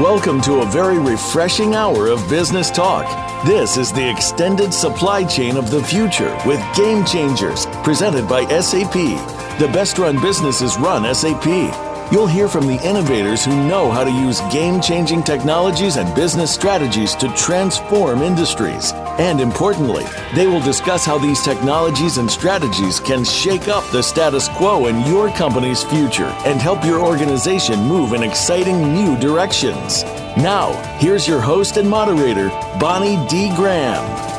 Welcome to a very refreshing hour of business talk. This is the extended supply chain of the future with Game Changers, presented by SAP. The best run businesses run SAP. You'll hear from the innovators who know how to use game changing technologies and business strategies to transform industries. And importantly, they will discuss how these technologies and strategies can shake up the status quo in your company's future and help your organization move in exciting new directions. Now, here's your host and moderator, Bonnie D. Graham.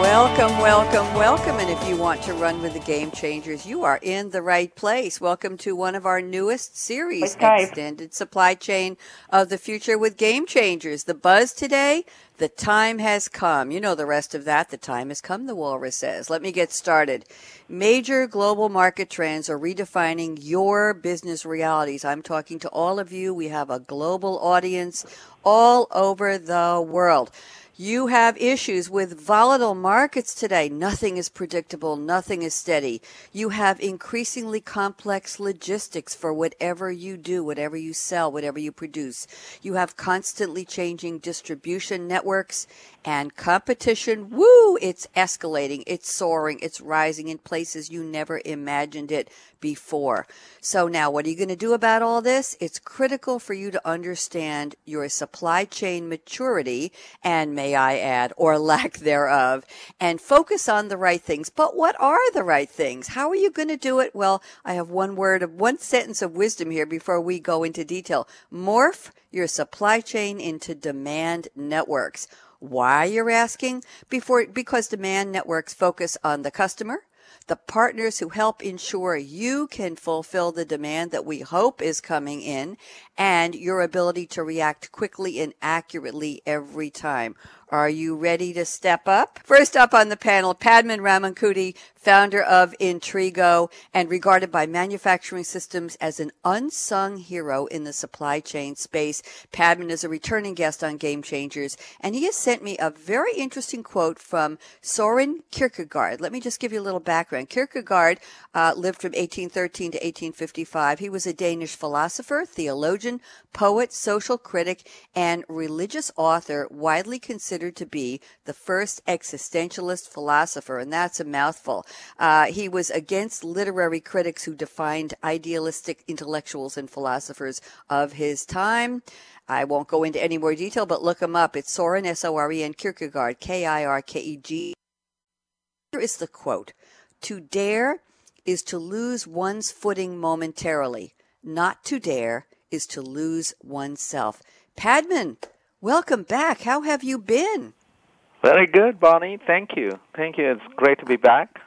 Welcome, welcome, welcome. And if you want to run with the Game Changers, you are in the right place. Welcome to one of our newest series, okay. Extended Supply Chain of the Future with Game Changers. The buzz today, the time has come. You know the rest of that. The time has come, the walrus says. Let me get started. Major global market trends are redefining your business realities. I'm talking to all of you. We have a global audience all over the world. You have issues with volatile markets today. Nothing is predictable. Nothing is steady. You have increasingly complex logistics for whatever you do, whatever you sell, whatever you produce. You have constantly changing distribution networks and competition. Woo! It's escalating. It's soaring. It's rising in places you never imagined it before. So now what are you going to do about all this? It's critical for you to understand your supply chain maturity and may I add, or lack thereof, and focus on the right things. But what are the right things? How are you going to do it? Well, I have one word of one sentence of wisdom here before we go into detail. Morph your supply chain into demand networks. Why you're asking? Before, because demand networks focus on the customer, the partners who help ensure you can fulfill the demand that we hope is coming in, and your ability to react quickly and accurately every time. Are you ready to step up? First up on the panel, Padman Ramankutty, founder of Intrigo and regarded by manufacturing systems as an unsung hero in the supply chain space. Padman is a returning guest on Game Changers, and he has sent me a very interesting quote from Soren Kierkegaard. Let me just give you a little background. Kierkegaard uh, lived from 1813 to 1855. He was a Danish philosopher, theologian, poet, social critic, and religious author, widely considered considered to be the first existentialist philosopher, and that's a mouthful. Uh, he was against literary critics who defined idealistic intellectuals and philosophers of his time. I won't go into any more detail, but look him up. It's Soren, S-O-R-E-N, Kierkegaard, K-I-R-K-E-G. Here is the quote. To dare is to lose one's footing momentarily. Not to dare is to lose oneself. Padman, Welcome back. How have you been? Very good, Bonnie. Thank you. Thank you. It's great to be back.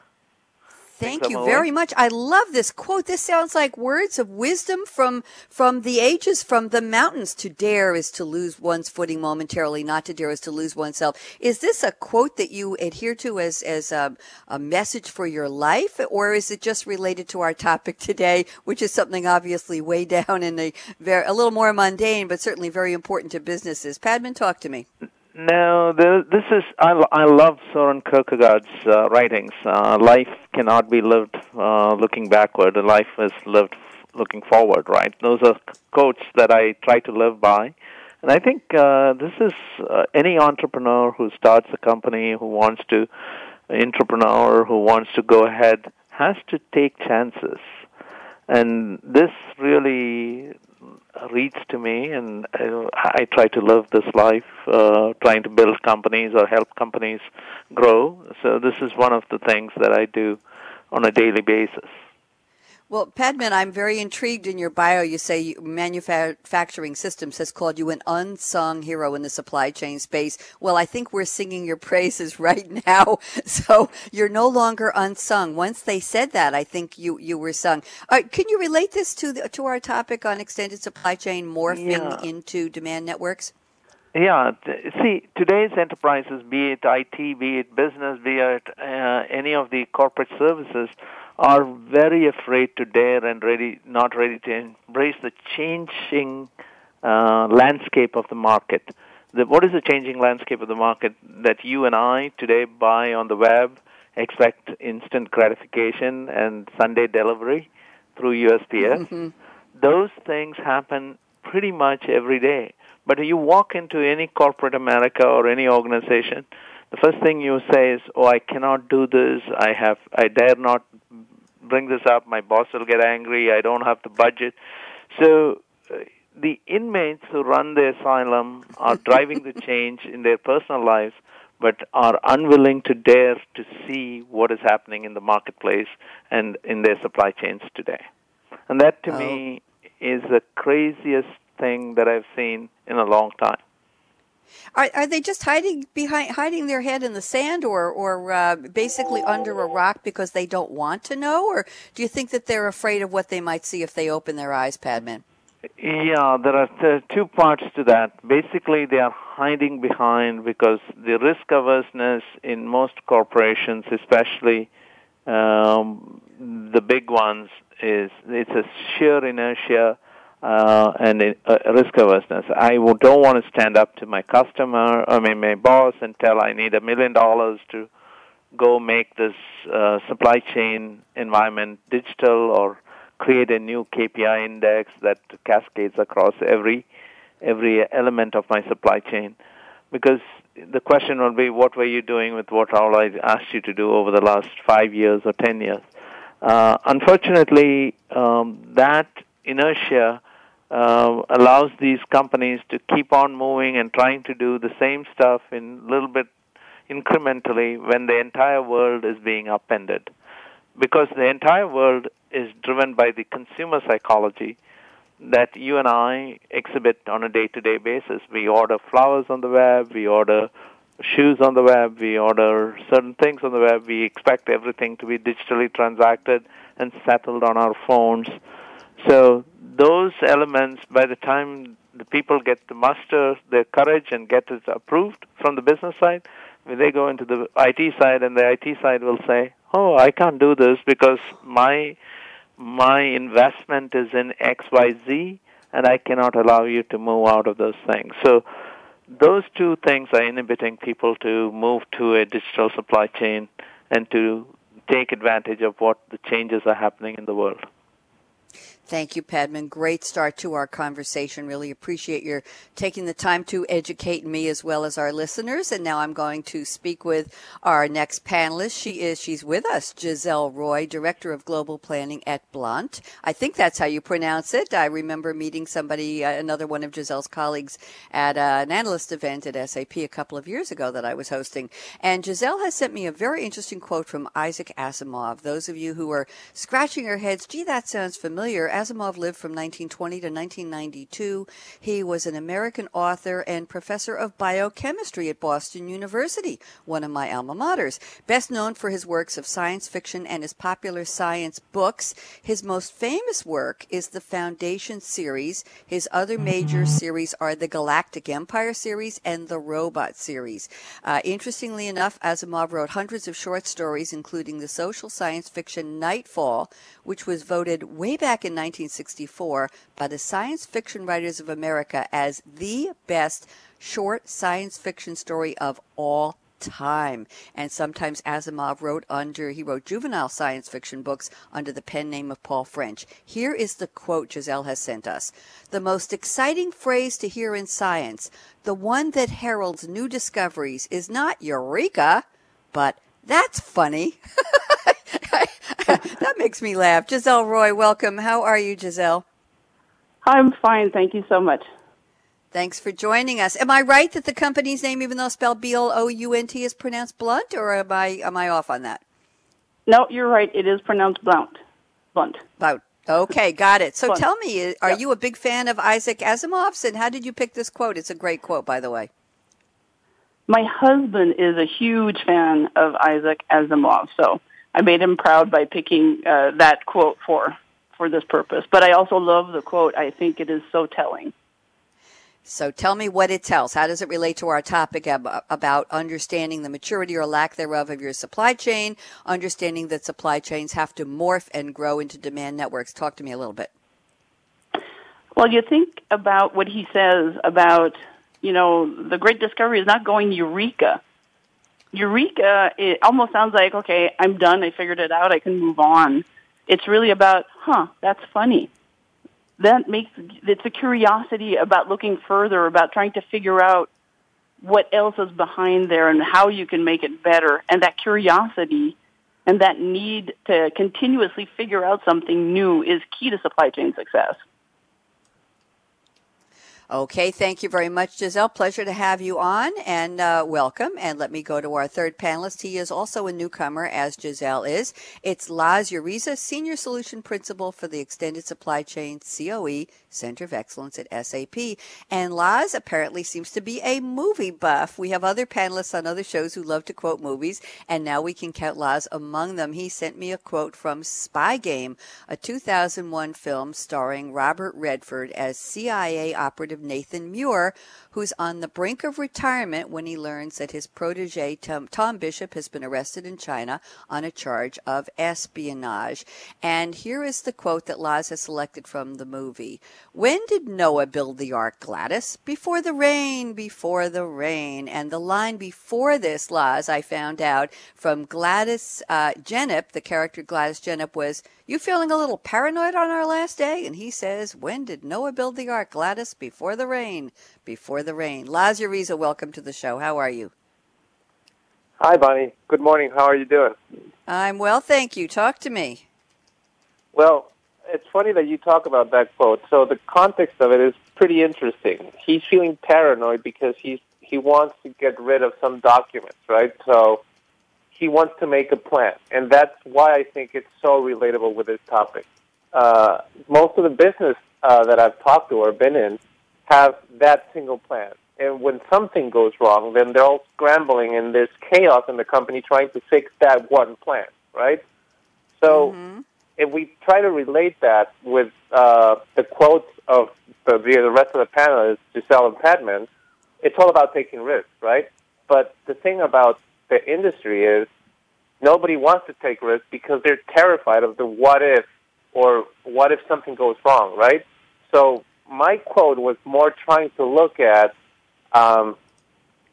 Thank you very much. I love this quote. This sounds like words of wisdom from from the ages, from the mountains. To dare is to lose one's footing momentarily. Not to dare is to lose oneself. Is this a quote that you adhere to as as a, a message for your life, or is it just related to our topic today, which is something obviously way down in the very a little more mundane, but certainly very important to businesses? Padman, talk to me. No, the, this is I, I love Soren Kierkegaard's uh, writings. Uh, life cannot be lived uh, looking backward. Life is lived looking forward. Right? Those are quotes that I try to live by, and I think uh, this is uh, any entrepreneur who starts a company, who wants to, entrepreneur who wants to go ahead, has to take chances, and this really reads to me, and I, I try to live this life, uh, trying to build companies or help companies grow. So this is one of the things that I do on a daily basis. Well, Padman, I'm very intrigued in your bio. You say manufacturing systems has called you an unsung hero in the supply chain space. Well, I think we're singing your praises right now. So you're no longer unsung. Once they said that, I think you, you were sung. Right, can you relate this to the, to our topic on extended supply chain morphing yeah. into demand networks? Yeah, see, today's enterprises, be it IT, be it business, be it uh, any of the corporate services, are very afraid to dare and ready, not ready to embrace the changing uh, landscape of the market. The, what is the changing landscape of the market that you and I today buy on the web, expect instant gratification and Sunday delivery through USPS? Mm-hmm. Those things happen pretty much every day. But you walk into any corporate America or any organization, the first thing you say is, "Oh, I cannot do this. I have, I dare not bring this up. My boss will get angry. I don't have the budget." So uh, the inmates who run the asylum are driving the change in their personal lives, but are unwilling to dare to see what is happening in the marketplace and in their supply chains today. And that to oh. me is the craziest thing that I've seen in a long time. Are, are they just hiding behind, hiding their head in the sand, or or uh, basically under a rock because they don't want to know, or do you think that they're afraid of what they might see if they open their eyes, Padman? Yeah, there are th- two parts to that. Basically, they are hiding behind because the risk averseness in most corporations, especially um, the big ones, is it's a sheer inertia uh, and uh, risk averseness. I don't want to stand up to my customer, I mean my boss, and tell I need a million dollars to go make this uh, supply chain environment digital or create a new KPI index that cascades across every every element of my supply chain. Because the question will be, what were you doing with what all I asked you to do over the last five years or ten years? Uh, unfortunately, um, that inertia uh, allows these companies to keep on moving and trying to do the same stuff in a little bit incrementally when the entire world is being upended. Because the entire world is driven by the consumer psychology that you and I exhibit on a day to day basis. We order flowers on the web, we order shoes on the web, we order certain things on the web, we expect everything to be digitally transacted and settled on our phones. So those elements, by the time the people get to muster their courage and get it approved from the business side, when they go into the IT side, and the IT side will say, "Oh, I can't do this because my my investment is in X, Y, Z, and I cannot allow you to move out of those things." So those two things are inhibiting people to move to a digital supply chain and to take advantage of what the changes are happening in the world. Thank you, Padman. Great start to our conversation. Really appreciate your taking the time to educate me as well as our listeners. And now I'm going to speak with our next panelist. She is, she's with us, Gisèle Roy, Director of Global Planning at Blount. I think that's how you pronounce it. I remember meeting somebody, uh, another one of Gisèle's colleagues at uh, an analyst event at SAP a couple of years ago that I was hosting. And Gisèle has sent me a very interesting quote from Isaac Asimov. Those of you who are scratching your heads, gee, that sounds familiar. Asimov lived from 1920 to 1992. He was an American author and professor of biochemistry at Boston University, one of my alma maters. Best known for his works of science fiction and his popular science books, his most famous work is the Foundation series. His other major mm-hmm. series are the Galactic Empire series and the Robot series. Uh, interestingly enough, Asimov wrote hundreds of short stories, including the social science fiction Nightfall, which was voted way back in 1964 by the Science Fiction Writers of America as the best short science fiction story of all time. And sometimes Asimov wrote under, he wrote juvenile science fiction books under the pen name of Paul French. Here is the quote Gisèle has sent us. The most exciting phrase to hear in science, the one that heralds new discoveries, is not eureka, but that's funny. that makes me laugh. Gisèle Roy, welcome. How are you, Gisèle? I'm fine. Thank you so much. Thanks for joining us. Am I right that the company's name, even though spelled B L O U N T, is pronounced Blunt, or am I am I off on that? No, you're right. It is pronounced Blount. Blunt. About okay, got it. So Blunt. tell me, uh, are Yep. you a big fan of Isaac Asimov's, and how did you pick this quote? It's a great quote, by the way. My husband is a huge fan of Isaac Asimov, so I made him proud by picking uh, that quote for for this purpose. But I also love the quote. I think it is so telling. So tell me what it tells. How does it relate to our topic ab- about understanding the maturity or lack thereof of your supply chain, understanding that supply chains have to morph and grow into demand networks? Talk to me a little bit. Well, you think about what he says about, you know, the great discovery is not going eureka. Eureka, it almost sounds like, okay, I'm done, I figured it out, I can move on. It's really about, huh, that's funny. That makes, it's a curiosity about looking further, about trying to figure out what else is behind there and how you can make it better. And that curiosity and that need to continuously figure out something new is key to supply chain success. Okay, thank you very much, Gisèle. Pleasure to have you on and uh, welcome. And let me go to our third panelist. He is also a newcomer, as Gisèle is. It's Laz Uriza, Senior Solution Principal for the Extended Supply Chain COE Center of Excellence at SAP. And Laz apparently seems to be a movie buff. We have other panelists on other shows who love to quote movies, and now we can count Laz among them. He sent me a quote from Spy Game, a 2001 film starring Robert Redford as CIA operative Nathan Muir, who's on the brink of retirement when he learns that his protege Tom, Tom Bishop has been arrested in China on a charge of espionage. And here is the quote that Laz has selected from the movie. When did Noah build the ark, Gladys? Before the rain, before the rain. And the line before this, Laz, I found out from Gladys uh, Jennip, the character Gladys Jennip was, you feeling a little paranoid on our last day? And he says, when did Noah build the ark, Gladys? Before the rain, before the rain. Laz Uriza, welcome to the show. How are you? Hi, Bonnie. Good morning. How are you doing? I'm well, thank you. Talk to me. Well, it's funny that you talk about that quote. So the context of it is pretty interesting. He's feeling paranoid because he's he wants to get rid of some documents, right? So he wants to make a plan, and that's why I think it's so relatable with this topic. Uh, most of the business uh, that I've talked to or been in have that single plan. And when something goes wrong, then they're all scrambling and there's chaos in the company trying to fix that one plan, right? So if we try to relate that with uh, the quotes of the, the, the rest of the panelists, Gisèle and Padman, it's all about taking risks, right? But the thing about the industry is nobody wants to take risks because they're terrified of the what if or what if something goes wrong, right? So my quote was more trying to look at um,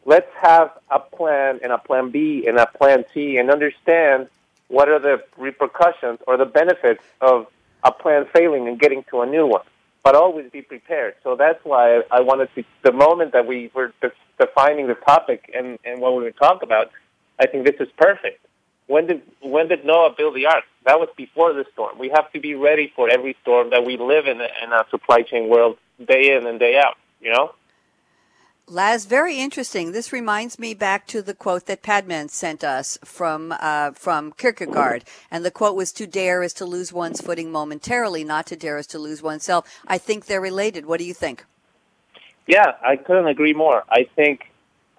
let's have a plan and a plan B and a plan C and understand what are the repercussions or the benefits of a plan failing and getting to a new one. But always be prepared. So that's why I wanted to, the moment that we were defining the topic and, and what we were talking about, I think this is perfect. When did, when did Noah build the ark? That was before the storm. We have to be ready for every storm that we live in in a supply chain world day in and day out, you know? Laz, very interesting. This reminds me back to the quote that Padman sent us from uh, from Kierkegaard, and the quote was, "To dare is to lose one's footing momentarily; not to dare is to lose oneself." I think they're related. What do you think? Yeah, I couldn't agree more. I think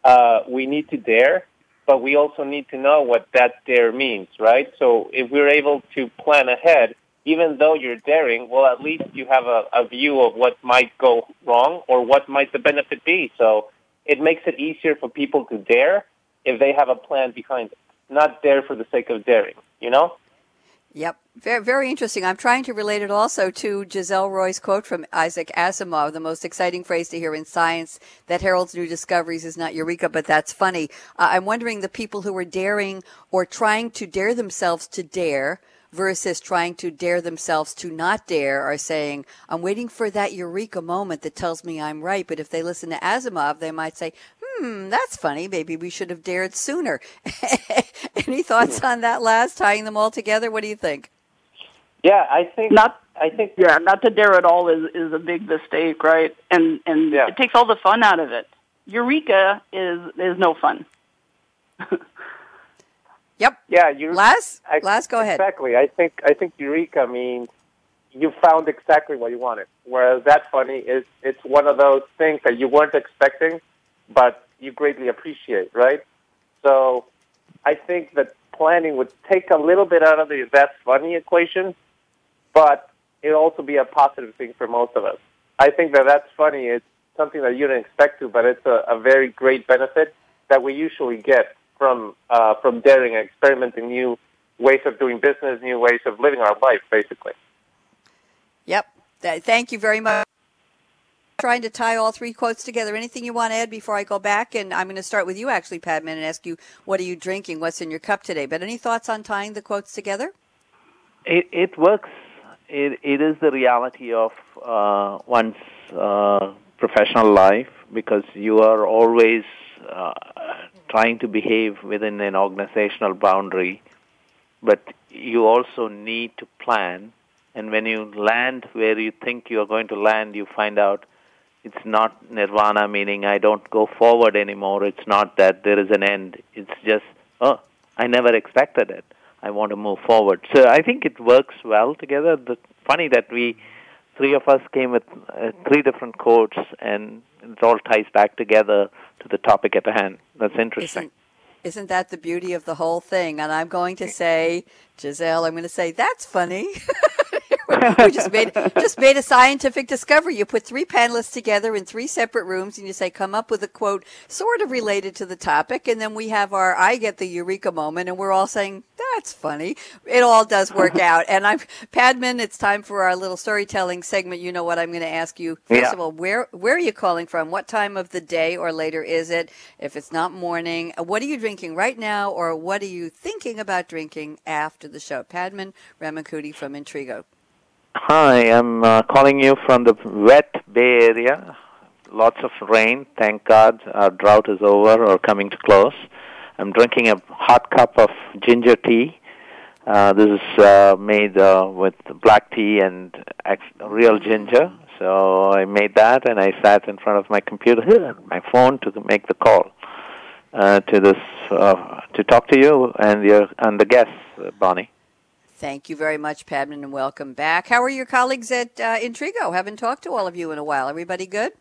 uh, we need to dare, but we also need to know what that dare means, right? So if we're able to plan ahead, even though you're daring, well, at least you have a, a view of what might go wrong or what might the benefit be. So it makes it easier for people to dare if they have a plan behind it, not dare for the sake of daring, you know? Yep, very very interesting. I'm trying to relate it also to Gisèle Roy's quote from Isaac Asimov. The most exciting phrase to hear in science that heralds new discoveries is not eureka, but that's funny. Uh, I'm wondering the people who are daring or trying to dare themselves to dare versus trying to dare themselves to not dare are saying, I'm waiting for that eureka moment that tells me I'm right. But if they listen to Asimov, they might say, hmm, that's funny. Maybe we should have dared sooner. Any thoughts on that last, tying them all together? What do you think? Yeah, I think Not I think yeah, not to dare at all is is a big mistake, right? And and Yeah. it takes all the fun out of it. Eureka is is no fun. Yep. Yeah, you. Laz, I- Laz, go ahead. Exactly. I think I think eureka means you found exactly what you wanted. Whereas that funny is it's one of those things that you weren't expecting, but you greatly appreciate, right? So I think that planning would take a little bit out of the that's funny equation, but it'll also be a positive thing for most of us. I think that that's funny is something that you didn't expect to, but it's a, a very great benefit that we usually get from uh, from daring and experimenting new ways of doing business, new ways of living our life, basically. Yep. Thank you very much. Trying to tie all three quotes together. Anything you want to add before I go back? And I'm going to start with you, actually, Padman, and ask you, what are you drinking? What's in your cup today? But any thoughts on tying the quotes together? It it works. It it is the reality of uh, one's uh, professional life because you are always uh, trying to behave within an organizational boundary, but you also need to plan. And when you land where you think you are going to land, you find out it's not nirvana, meaning I don't go forward anymore. It's not that there is an end. It's just, oh, I never expected it. I want to move forward. So I think it works well together. The, funny that we, three of us came with uh, three different quotes, and it all ties back together to the topic at hand. That's interesting. Isn't, isn't that the beauty of the whole thing? And I'm going to say, Gisèle, I'm going to say, that's funny. we just made just made a scientific discovery. You put three panelists together in three separate rooms, and you say, "Come up with a quote sort of related to the topic," and then we have our "I get the eureka" moment, and we're all saying, "That's funny." It all does work out. And I'm Padman. It's time for our little storytelling segment. You know what I'm going to ask you. First Yeah. of all, where where are you calling from? What time of the day or later is it? If it's not morning, what are you drinking right now, or what are you thinking about drinking after the show? Padman Ramankutty from Intrigo. Hi, I'm uh, calling you from the wet Bay Area. Lots of rain, thank God. Our drought is over or coming to close. I'm drinking a hot cup of ginger tea. Uh, this is uh, made uh, with black tea and real ginger. So I made that, and I sat in front of my computer, my phone, to make the call uh, to this uh, to talk to you and your and the guests, uh, Bonnie. Thank you very much, Padman, and welcome back. How are your colleagues at uh, Intrigo? Haven't talked to all of you in a while. Everybody good?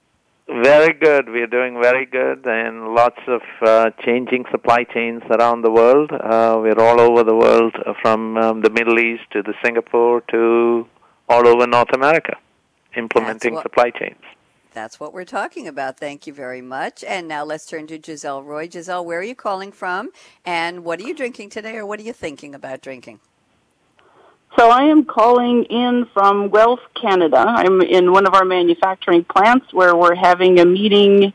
Very good. We are doing very good, and lots of uh, changing supply chains around the world. Uh, we're all over the world, uh, from um, the Middle East to the Singapore to all over North America, implementing what- supply chains. That's what we're talking about. Thank you very much. And now let's turn to Gisèle Roy. Gisèle, where are you calling from? And what are you drinking today, or what are you thinking about drinking? So I am calling in from Guelph, Canada. I'm in one of our manufacturing plants where we're having a meeting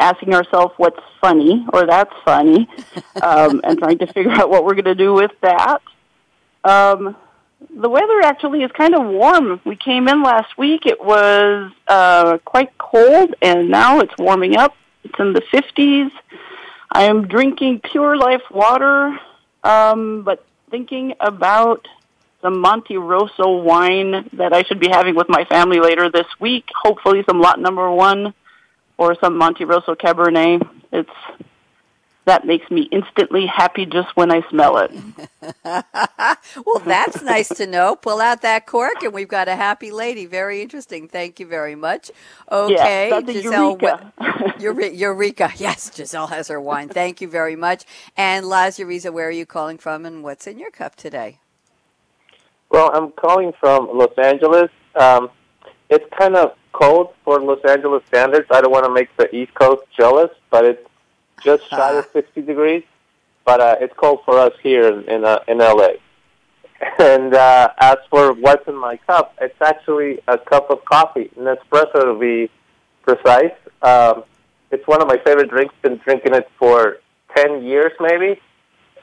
asking ourselves what's funny or that's funny um, and trying to figure out what we're going to do with that. Um, the weather actually is kind of warm. We came in last week. It was uh, quite cold, and now it's warming up. It's in the 50s. I am drinking Pure Life water, um, but thinking about some Monte Rosso wine that I should be having with my family later this week. Hopefully, some lot number one or some Monte Rosso Cabernet. It's that makes me instantly happy just when I smell it. well, that's nice to know. Pull out that cork, and we've got a happy lady. Very interesting. Thank you very much. Okay, Gisèle. Eureka. Eureka. Yes, Gisèle has her wine. Thank you very much. And Laz Uriza, where are you calling from, and what's in your cup today? Well, I'm calling from Los Angeles. Um, it's kind of cold for Los Angeles standards. I don't want to make the East Coast jealous, but it's just shy of 60 degrees. But uh, it's cold for us here in in, uh, in LA. And uh, as for what's in my cup, it's actually a cup of coffee, an espresso to be precise. Um, it's one of my favorite drinks. Been drinking it for 10 years, maybe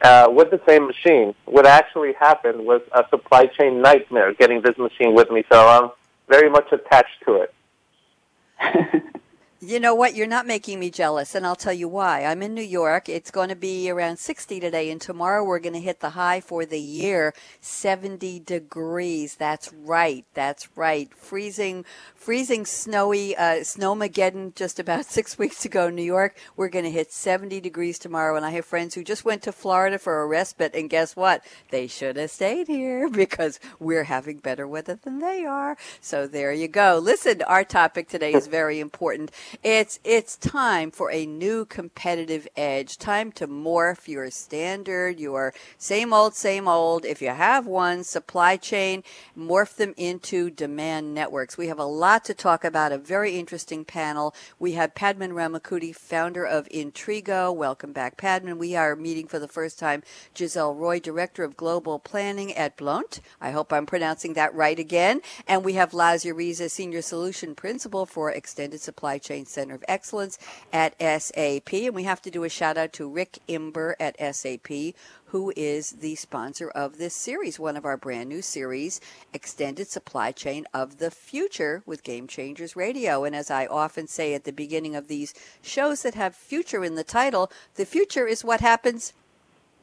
uh, with the same machine. What actually happened was a supply chain nightmare getting this machine with me, so I'm very much attached to it. You know what? You're not making me jealous, and I'll tell you why. I'm in New York. It's going to be around 60 today, and tomorrow we're going to hit the high for the year 70 degrees. That's right. That's right. Freezing, freezing, snowy, uh, snowmageddon just about six weeks ago in New York. We're going to hit 70 degrees tomorrow, and I have friends who just went to Florida for a respite, and guess what? They should have stayed here because we're having better weather than they are. So there you go. Listen, our topic today is very important. It's it's time for a new competitive edge. Time to morph your standard, your same old, same old. If you have one, supply chain, morph them into demand networks. We have a lot to talk about. A very interesting panel. We have Padman Ramankutty, founder of Intrigo. Welcome back, Padman. We are meeting for the first time Gisèle Roy, director of global planning at Blount. I hope I'm pronouncing that right again. And we have Laz Uriza, senior solution principal for extended supply chain Center of Excellence at SAP. And we have to do a shout out to Rick Imber at SAP, who is the sponsor of this series, one of our brand new series, Extended Supply Chain of the Future with Game Changers Radio. And as I often say at the beginning of these shows that have future in the title, the future is what happens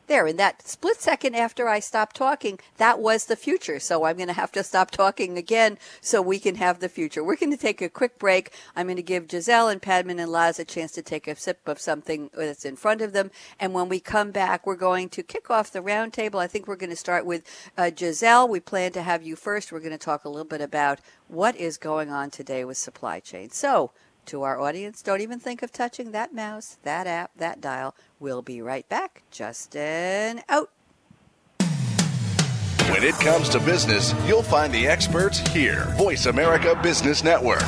there, in that split second after I stopped talking, that was the future. So I'm going to have to stop talking again so we can have the future. We're going to take a quick break. I'm going to give Gisèle and Padman and Laz a chance to take a sip of something that's in front of them. And when we come back, we're going to kick off the roundtable. I think we're going to start with uh, Gisèle. We plan to have you first. We're going to talk a little bit about what is going on today with supply chain. So, to our audience, don't even think of touching that mouse, that app, that dial. We'll be right back. Justin out. When it comes to business, you'll find the experts here. Voice America Business Network.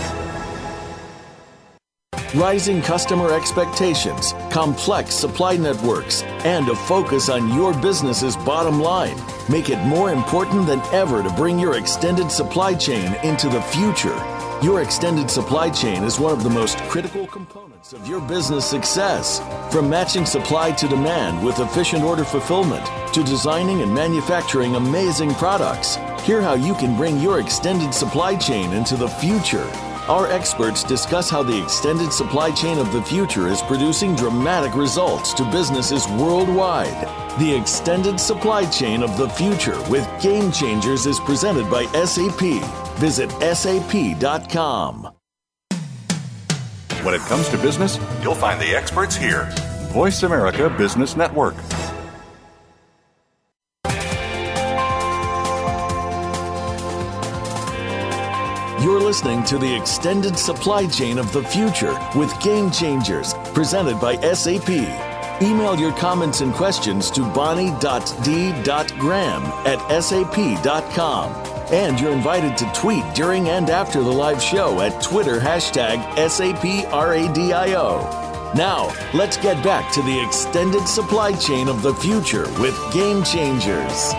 Rising customer expectations, complex supply networks, and a focus on your business's bottom line make it more important than ever to bring your extended supply chain into the future. Your extended supply chain is one of the most critical components of your business success. From matching supply to demand with efficient order fulfillment to designing and manufacturing amazing products, hear how you can bring your extended supply chain into the future. Our experts discuss how the extended supply chain of the future is producing dramatic results to businesses worldwide. The extended supply chain of the future with Game Changers is presented by SAP. Visit sap.com. When it comes to business, you'll find the experts here. Voice America Business Network. You're listening to the extended supply chain of the future with Game Changers, presented by SAP. Email your comments and questions to bonnie.d.graham at sap.com. And you're invited to tweet during and after the live show at Twitter hashtag SAPRADIO. Now, let's get back to the extended supply chain of the future with Game Changers.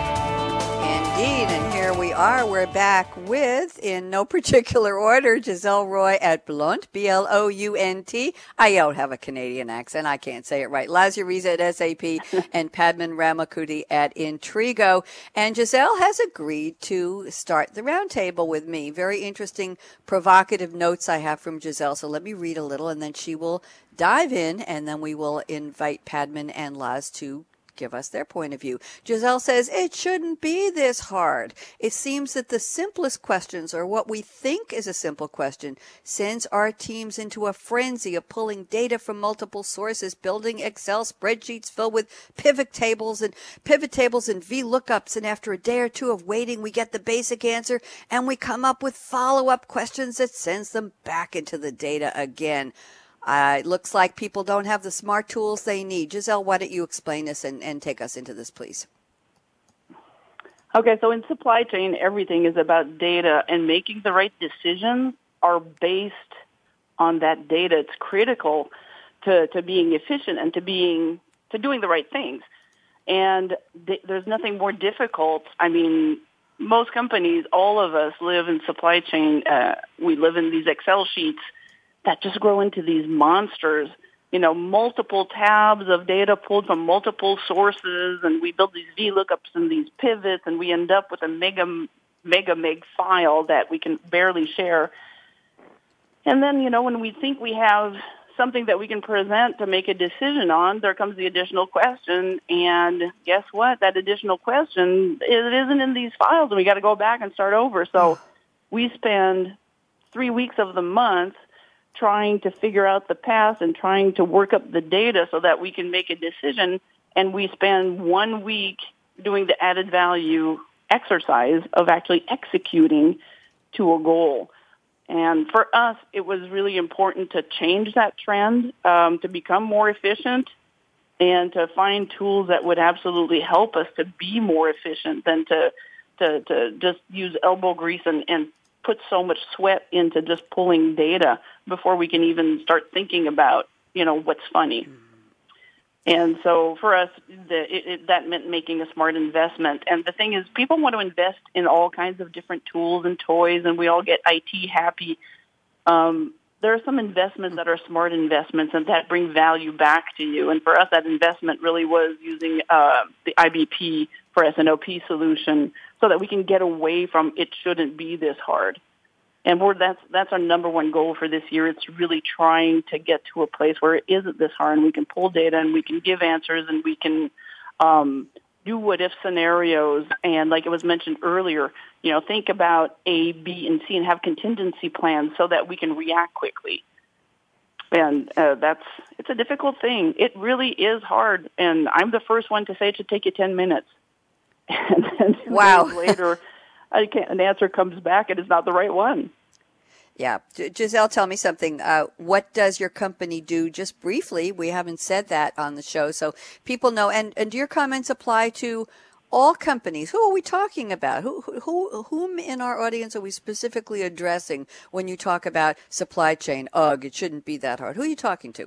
Indeed, and here we are. We're back with, in no particular order, Gisèle Roy at Blount, B L O U N T. I don't have a Canadian accent. I can't say it right. Laz Uriza at SAP and Padman Ramankutty at Intrigo. And Gisèle has agreed to start the roundtable with me. Very interesting, provocative notes I have from Gisèle. So let me read a little and then she will dive in and then we will invite Padman and Laz to give us their point of view. Gisèle says it shouldn't be this hard. It seems that the simplest questions, or what we think is a simple question, sends our teams into a frenzy of pulling data from multiple sources, building Excel spreadsheets filled with pivot tables and pivot tables and VLOOKUPs. And after a day or two of waiting, we get the basic answer and we come up with follow up questions that sends them back into the data again. Uh, it looks like people don't have the smart tools they need. Gisèle, why don't you explain this and, and take us into this, please? Okay, so in supply chain, everything is about data, and making the right decisions are based on that data. It's critical to, to being efficient and to being to doing the right things. And th- there's nothing more difficult. I mean, most companies, all of us live in supply chain. Uh, we live in these Excel sheets that just grow into these monsters. You know, multiple tabs of data pulled from multiple sources, and we build these VLOOKUPs and these pivots, and we end up with a mega, mega meg file that we can barely share. And then, you know, when we think we have something that we can present to make a decision on, there comes the additional question. And guess what? That additional question, it isn't in these files and we got to go back and start over. So we spend three weeks of the month trying to figure out the path and trying to work up the data so that we can make a decision. And we spend one week doing the added value exercise of actually executing to a goal. And for us, it was really important to change that trend, um, to become more efficient, and to find tools that would absolutely help us to be more efficient than to to, to just use elbow grease and, and put so much sweat into just pulling data before we can even start thinking about you know what's funny. And so for us, the, it, it, that meant making a smart investment. And the thing is, people want to invest in all kinds of different tools and toys, and we all get IT happy. Um, there are some investments that are smart investments and that bring value back to you. And for us, that investment really was using uh, the IBP for S&OP solution so that we can get away from it shouldn't be this hard. And we're, that's that's our number one goal for this year. It's really trying to get to a place where it isn't this hard, and we can pull data, and we can give answers, and we can um, do what if scenarios. And like it was mentioned earlier, you know, think about A, B, and C, and have contingency plans so that we can react quickly. And uh, that's it's a difficult thing. It really is hard, and I'm the first one to say it should take you ten minutes. And then wow. later an answer comes back and it's not the right one. Yeah. Gisèle, tell me something. Uh, what does your company do? Just briefly, we haven't said that on the show, so people know. And, and do your comments apply to all companies? Who are we talking about? Who, who, whom in our audience are we specifically addressing when you talk about supply chain? Ugh, it shouldn't be that hard. Who are you talking to?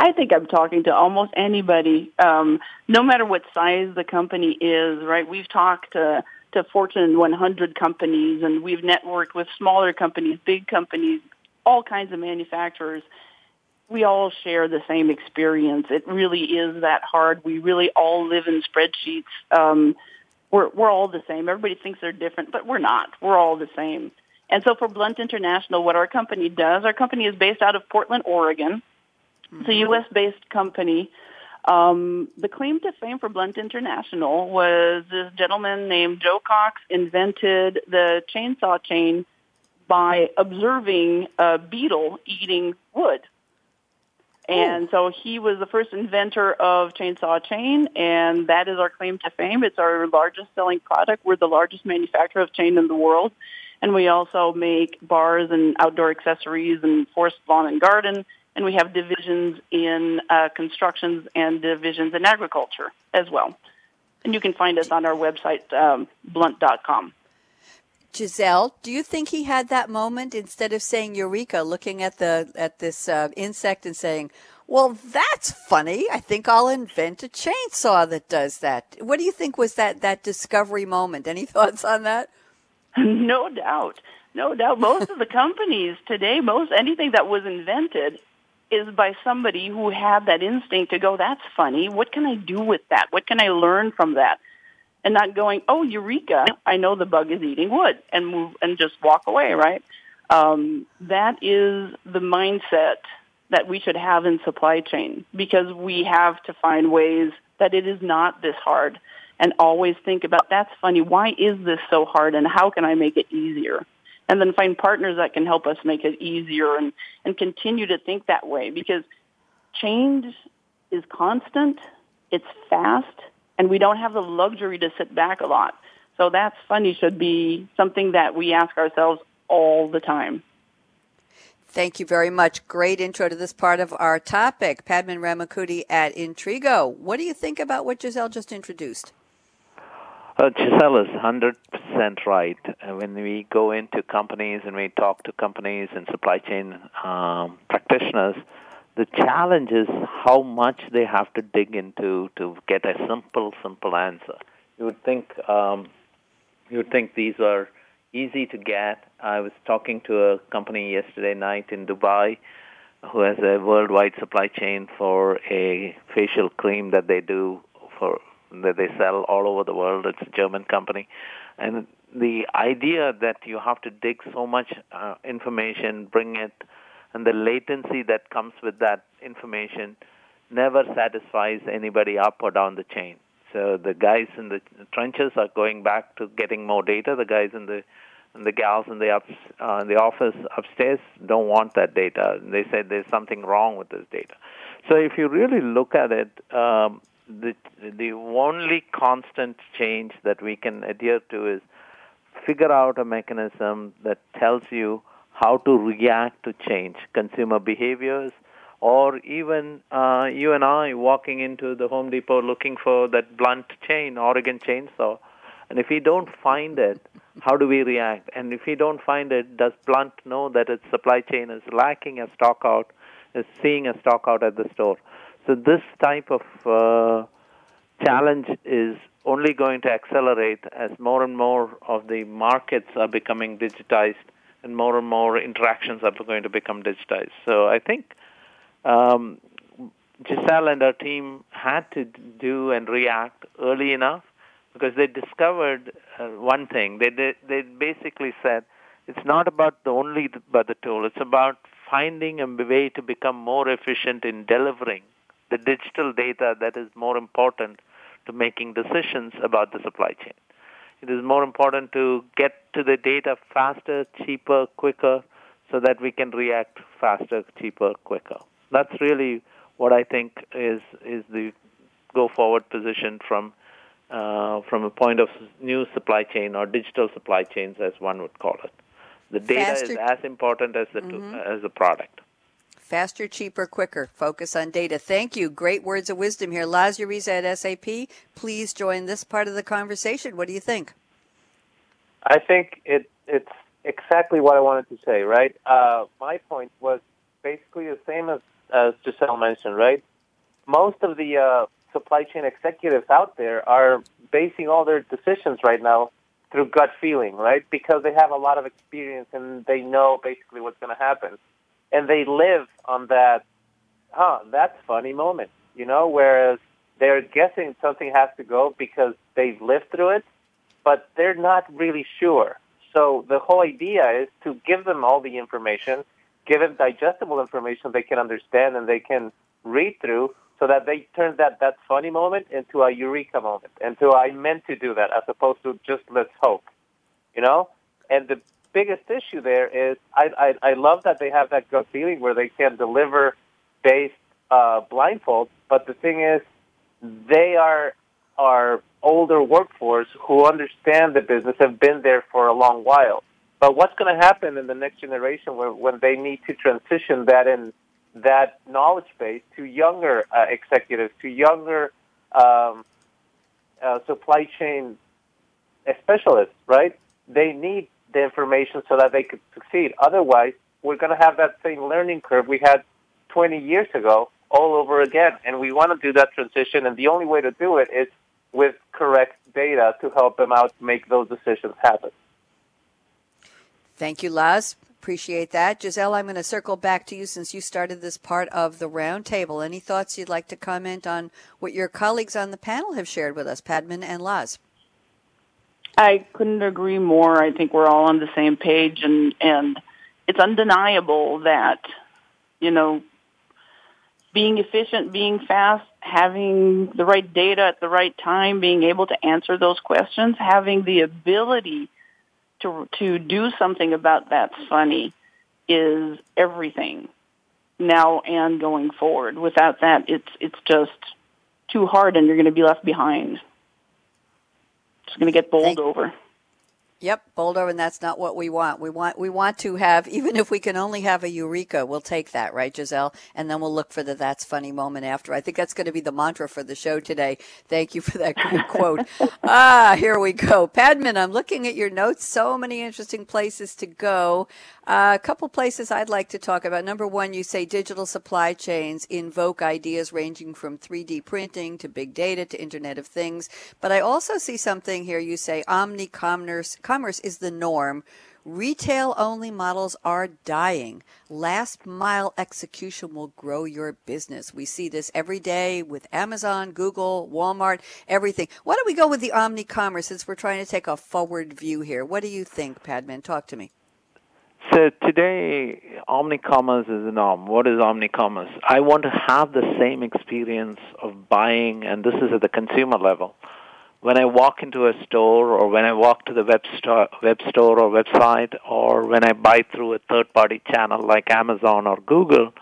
I think I'm talking to almost anybody, um, no matter what size the company is, right? We've talked to to Fortune 100 companies, and we've networked with smaller companies, big companies, all kinds of manufacturers. We all share the same experience. It really is that hard. We really all live in spreadsheets. Um, we're we're all the same. Everybody thinks they're different, but we're not. We're all the same. And so for Blount International, what our company does, our company is based out of Portland, Oregon. Mm-hmm. It's a U.S. based company. Um, the claim to fame for Blount International was this gentleman named Joe Cox invented the chainsaw chain by observing a beetle eating wood. And so he was the first inventor of chainsaw chain, and that is our claim to fame. It's our largest selling product. We're the largest manufacturer of chain in the world. And we also make bars and outdoor accessories and forest lawn and garden and we have divisions in uh, constructions and divisions in agriculture as well. And you can find us on our website, um, blount.com. Gisèle, do you think he had that moment instead of saying "Eureka," looking at the at this uh, insect and saying, "Well, that's funny. I think I'll invent a chainsaw that does that." What do you think was that that discovery moment? Any thoughts on that? No doubt, no doubt. Most of the companies today, most anything that was invented is by somebody who had that instinct to go, that's funny. What can I do with that? What can I learn from that? And not going, oh, eureka, I know the bug is eating wood and move and just walk away, right? Um, that is the mindset that we should have in supply chain because we have to find ways that it is not this hard and always think about that's funny. Why is this so hard and how can I make it easier? And then find partners that can help us make it easier and, and continue to think that way because change is constant, it's fast, and we don't have the luxury to sit back a lot. So that's funny should be something that we ask ourselves all the time. Thank you very much. Great intro to this part of our topic. Padman Ramankutty at Intrigo. What do you think about what Gisèle just introduced? Uh, Gisèle is 100% right. Uh, when we go into companies and we talk to companies and supply chain um, practitioners, the challenge is how much they have to dig into to get a simple, simple answer. You would think um, you would think these are easy to get. I was talking to a company yesterday night in Dubai who has a worldwide supply chain for a facial cream that they do for that they sell all over the world. It's a German company, and the idea that you have to dig so much uh, information, bring it, and the latency that comes with that information never satisfies anybody up or down the chain. So the guys in the trenches are going back to getting more data. The guys in the and the gals in the up, uh, in the office upstairs don't want that data. They said there's something wrong with this data. So if you really look at it, um, the the only constant change that we can adhere to is figure out a mechanism that tells you how to react to change, consumer behaviors, or even uh, you and I walking into the Home Depot looking for that Blount chain, Oregon chainsaw, and if we don't find it, how do we react? And if we don't find it, does Blount know that its supply chain is lacking a stock out, is seeing a stock out at the store? So this type of uh, challenge is only going to accelerate as more and more of the markets are becoming digitized and more and more interactions are going to become digitized. So I think um, Gisèle and her team had to do and react early enough because they discovered uh, one thing. They, they they basically said it's not about the only about the tool. It's about finding a way to become more efficient in delivering the digital data that is more important to making decisions about the supply chain. It is more important to get to the data faster, cheaper, quicker, so that we can react faster, cheaper, quicker. That's really what I think is is the go forward position from uh, from a point of new supply chain or digital supply chains, as one would call it. The data Faster. is as important as the mm-hmm. as the product. Faster, cheaper, quicker. Focus on data. Thank you. Great words of wisdom here. Laz Uriza at SAP, please join this part of the conversation. What do you think? I think it, it's exactly what I wanted to say, right? Uh, my point was basically the same as, as Gisèle mentioned, right? Most of the uh, supply chain executives out there are basing all their decisions right now through gut feeling, right? Because they have a lot of experience and they know basically what's going to happen. And they live on that, huh, that's funny moment, you know, whereas they're guessing something has to go because they've lived through it, but they're not really sure. So the whole idea is to give them all the information, give them digestible information they can understand and they can read through so that they turn that, that funny moment into a eureka moment, into I meant to do that, as opposed to just let's hope, you know? And the biggest issue there is I, I, I love that they have that gut feeling where they can deliver based uh, blindfold, but the thing is, they are our older workforce who understand the business, have been there for a long while. But what's going to happen in the next generation when, when they need to transition that in that knowledge base to younger uh, executives, to younger um, uh, supply chain specialists, right? They need the information so that they could succeed. Otherwise, we're going to have that same learning curve we had 20 years ago all over again. And we want to do that transition, and the only way to do it is with correct data to help them out make those decisions happen. Thank you, Laz. Appreciate that. Gisèle, I'm going to circle back to you since you started this part of the roundtable. Any thoughts you'd like to comment on what your colleagues on the panel have shared with us, Padman and Laz? I couldn't agree more. I think we're all on the same page, and and it's undeniable that you know being efficient, being fast, having the right data at the right time, being able to answer those questions, having the ability to to do something about that's funny is everything now and going forward. Without that, it's it's just too hard, and you're going to be left behind. It's going to get bowled Thank- over. Yep, Boulder, and that's not what we want. We want we want to have even if we can only have a eureka, we'll take that, right, Gisèle? And then we'll look for the that's funny moment after. I think that's going to be the mantra for the show today. Thank you for that great quote. Ah, here we go. Padman, I'm looking at your notes. So many interesting places to go. Uh, a couple places I'd like to talk about. Number one, you say digital supply chains invoke ideas ranging from 3D printing to big data to Internet of Things. But I also see something here. You say omni commerce commerce is the norm. Retail only models are dying. Last mile execution will grow your business. We see this every day with Amazon, Google, Walmart, everything. Why don't we go with the omni commerce since we're trying to take a forward view here? What do you think, Padman? Talk to me. So today, omnicommerce is the norm. What is omnicommerce? I want to have the same experience of buying, and this is at the consumer level. When I walk into a store, or when I walk to the web store, web store or website, or when I buy through a third-party channel like Amazon or Google,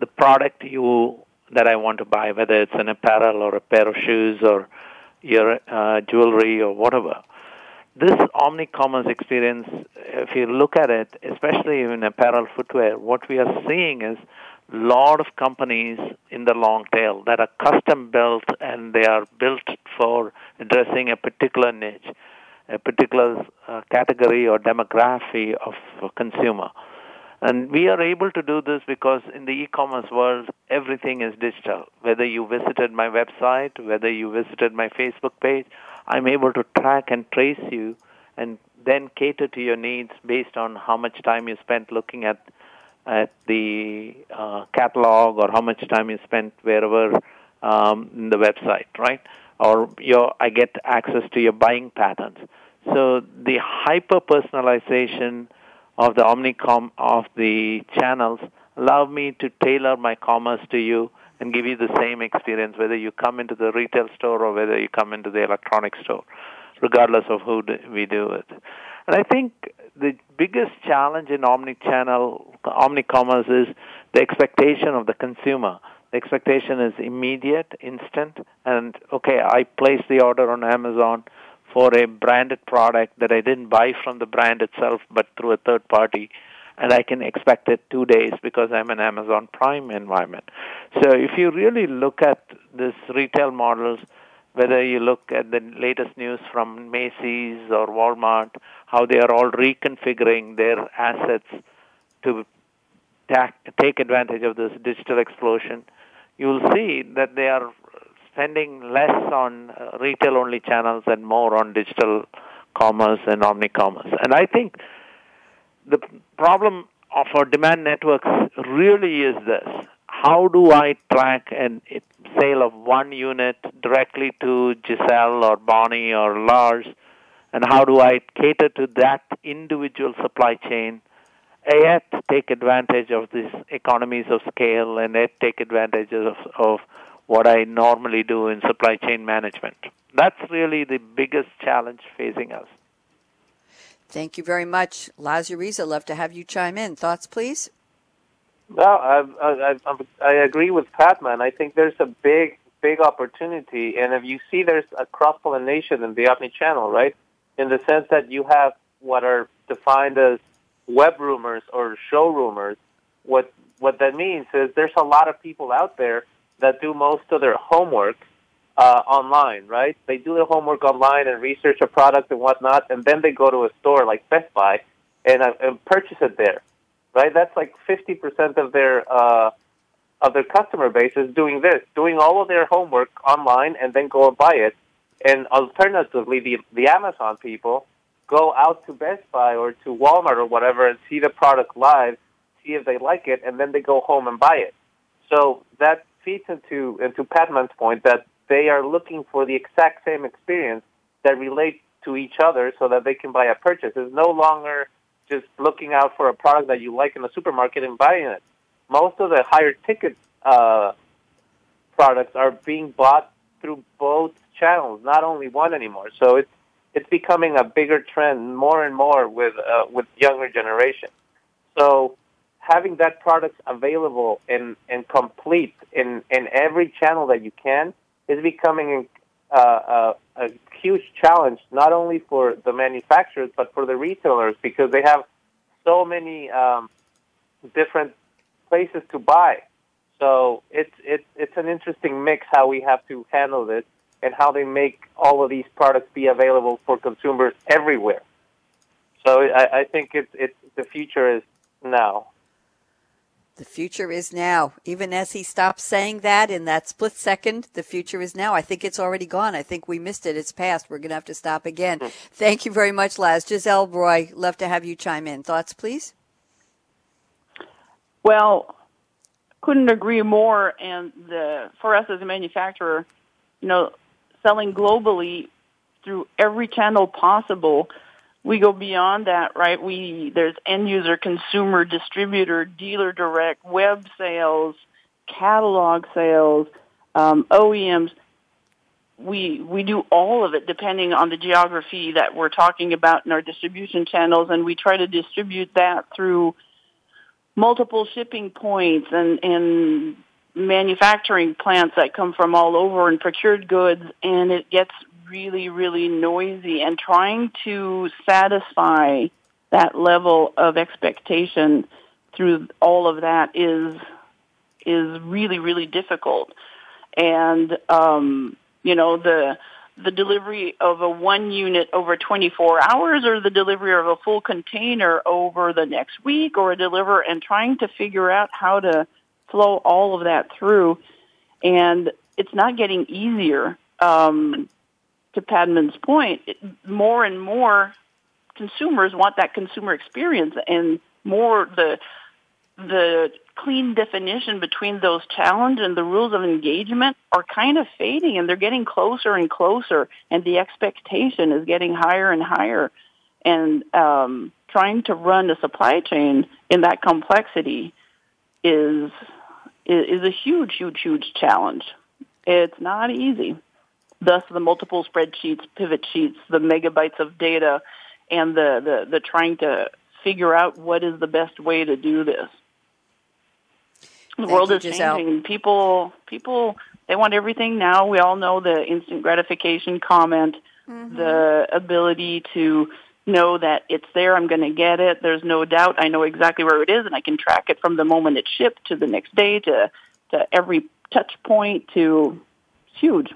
the product you that I want to buy, whether it's an apparel or a pair of shoes or your uh, jewelry or whatever, this omni-commerce experience, if you look at it, especially in apparel footwear, what we are seeing is a lot of companies in the long tail that are custom built and they are built for addressing a particular niche, a particular uh, category or demography of consumer. And we are able to do this because in the e-commerce world, everything is digital. Whether you visited my website, whether you visited my Facebook page, I'm able to track and trace you and then cater to your needs based on how much time you spent looking at at the uh, catalog or how much time you spent wherever um, in the website, right? Or your I get access to your buying patterns. So the hyper personalization of the omnicom of the channels allow me to tailor my commerce to you and give you the same experience whether you come into the retail store or whether you come into the electronic store, regardless of who we do it. And I think the biggest challenge in omni-channel, omni-commerce is the expectation of the consumer. The expectation is immediate, instant, and okay, I place the order on Amazon for a branded product that I didn't buy from the brand itself, but through a third party and I can expect it two days because I'm an Amazon Prime environment. So if you really look at this retail models, whether you look at the latest news from Macy's or Walmart, how they are all reconfiguring their assets to take advantage of this digital explosion, you will see that they are spending less on uh, retail only channels and more on digital commerce and omni commerce. And I think the problem of our demand networks really is this. How do I track a sale of one unit directly to Gisèle or Bonnie or Laz? And how do I cater to that individual supply chain, yet take advantage of these economies of scale and yet take advantage of, of what I normally do in supply chain management? That's really the biggest challenge facing us. Thank you very much. Laz Uriza, I'd love to have you chime in. Thoughts, please? No, I, I, I, agree with Padman. I think there's a big, big opportunity. And if you see there's a cross pollination in the omni channel, right? In the sense that you have what are defined as webroomers or showroomers. What, what that means is there's a lot of people out there that do most of their homework uh, online, right? They do their homework online and research a product and whatnot, and then they go to a store like Best Buy and, uh, and purchase it there, right? That's like 50% of their uh, of their customer base is doing this, doing all of their homework online and then go and buy it. And alternatively, the the Amazon people go out to Best Buy or to Walmart or whatever and see the product live, see if they like it, and then they go home and buy it. So that feeds into into Padman's point that they are looking for the exact same experience that relates to each other so that they can buy a purchase. It's no longer just looking out for a product that you like in the supermarket and buying it. Most of the higher ticket uh, products are being bought through both channels, not only one anymore. So it's it's becoming a bigger trend more and more with uh, with younger generation. So having that product available and, and complete in, in every channel that you can is becoming uh, a, uh, a huge challenge, not only for the manufacturers, but for the retailers, because they have so many um, different places to buy. So it's, it's, it's an interesting mix how we have to handle this and how they make all of these products be available for consumers everywhere. So I, I think it's, it's, the future is now. The future is now. Even as he stopped saying that in that split second, the future is now. I think it's already gone. I think we missed it. It's past. We're going to have to stop again. Hmm. Thank you very much, Laz. Gisèle Roy, love to have you chime in. Thoughts, please? Well, couldn't agree more. And the, for us as a manufacturer, you know, selling globally through every channel possible – we go beyond that, right? We there's end user, consumer, distributor, dealer direct, web sales, catalog sales, um, OEMs. We we do all of it depending on the geography that we're talking about in our distribution channels, and we try to distribute that through multiple shipping points and and manufacturing plants that come from all over and procured goods, and it gets really, really noisy and trying to satisfy that level of expectation through all of that is is really, really difficult. And um, you know, the the delivery of a one unit over 24 hours or the delivery of a full container over the next week or a deliver and trying to figure out how to flow all of that through and it's not getting easier um, to Padman's point, more and more consumers want that consumer experience, and more the the clean definition between those challenge and the rules of engagement are kind of fading, and they're getting closer and closer, and the expectation is getting higher and higher, and um, trying to run a supply chain in that complexity is is a huge, huge, huge challenge. It's not easy thus the multiple spreadsheets, pivot sheets, the megabytes of data, and the, the, the trying to figure out what is the best way to do this. The Thank world you, is Gisèle. changing. People, people, they want everything now. We all know the instant gratification comment, mm-hmm. the ability to know that it's there. I'm going to get it. There's no doubt. I know exactly where it is, and I can track it from the moment it's shipped to the next day to to every touch point. To it's huge.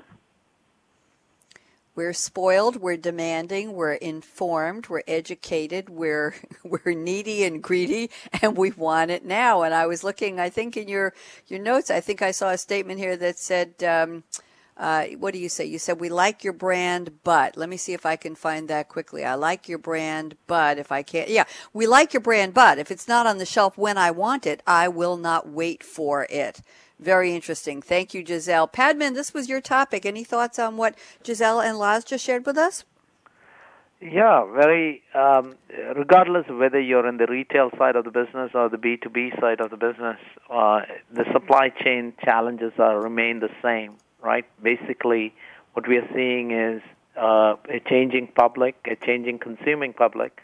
We're spoiled, we're demanding, we're informed, we're educated, we're we're needy and greedy, and we want it now. And I was looking, I think in your your notes, I think I saw a statement here that said. Um, uh, what do you say? You said we like your brand, but let me see if I can find that quickly. I like your brand, but if I can't, yeah, we like your brand, but if it's not on the shelf when I want it, I will not wait for it. Very interesting. Thank you, Gisèle. Padman, this was your topic. Any thoughts on what Gisèle and Laz just shared with us? Yeah, very. Um, regardless of whether you're in the retail side of the business or the B2B side of the business, uh, the supply chain challenges are remain the same, right? Basically, what we are seeing is uh, a changing public, a changing consuming public,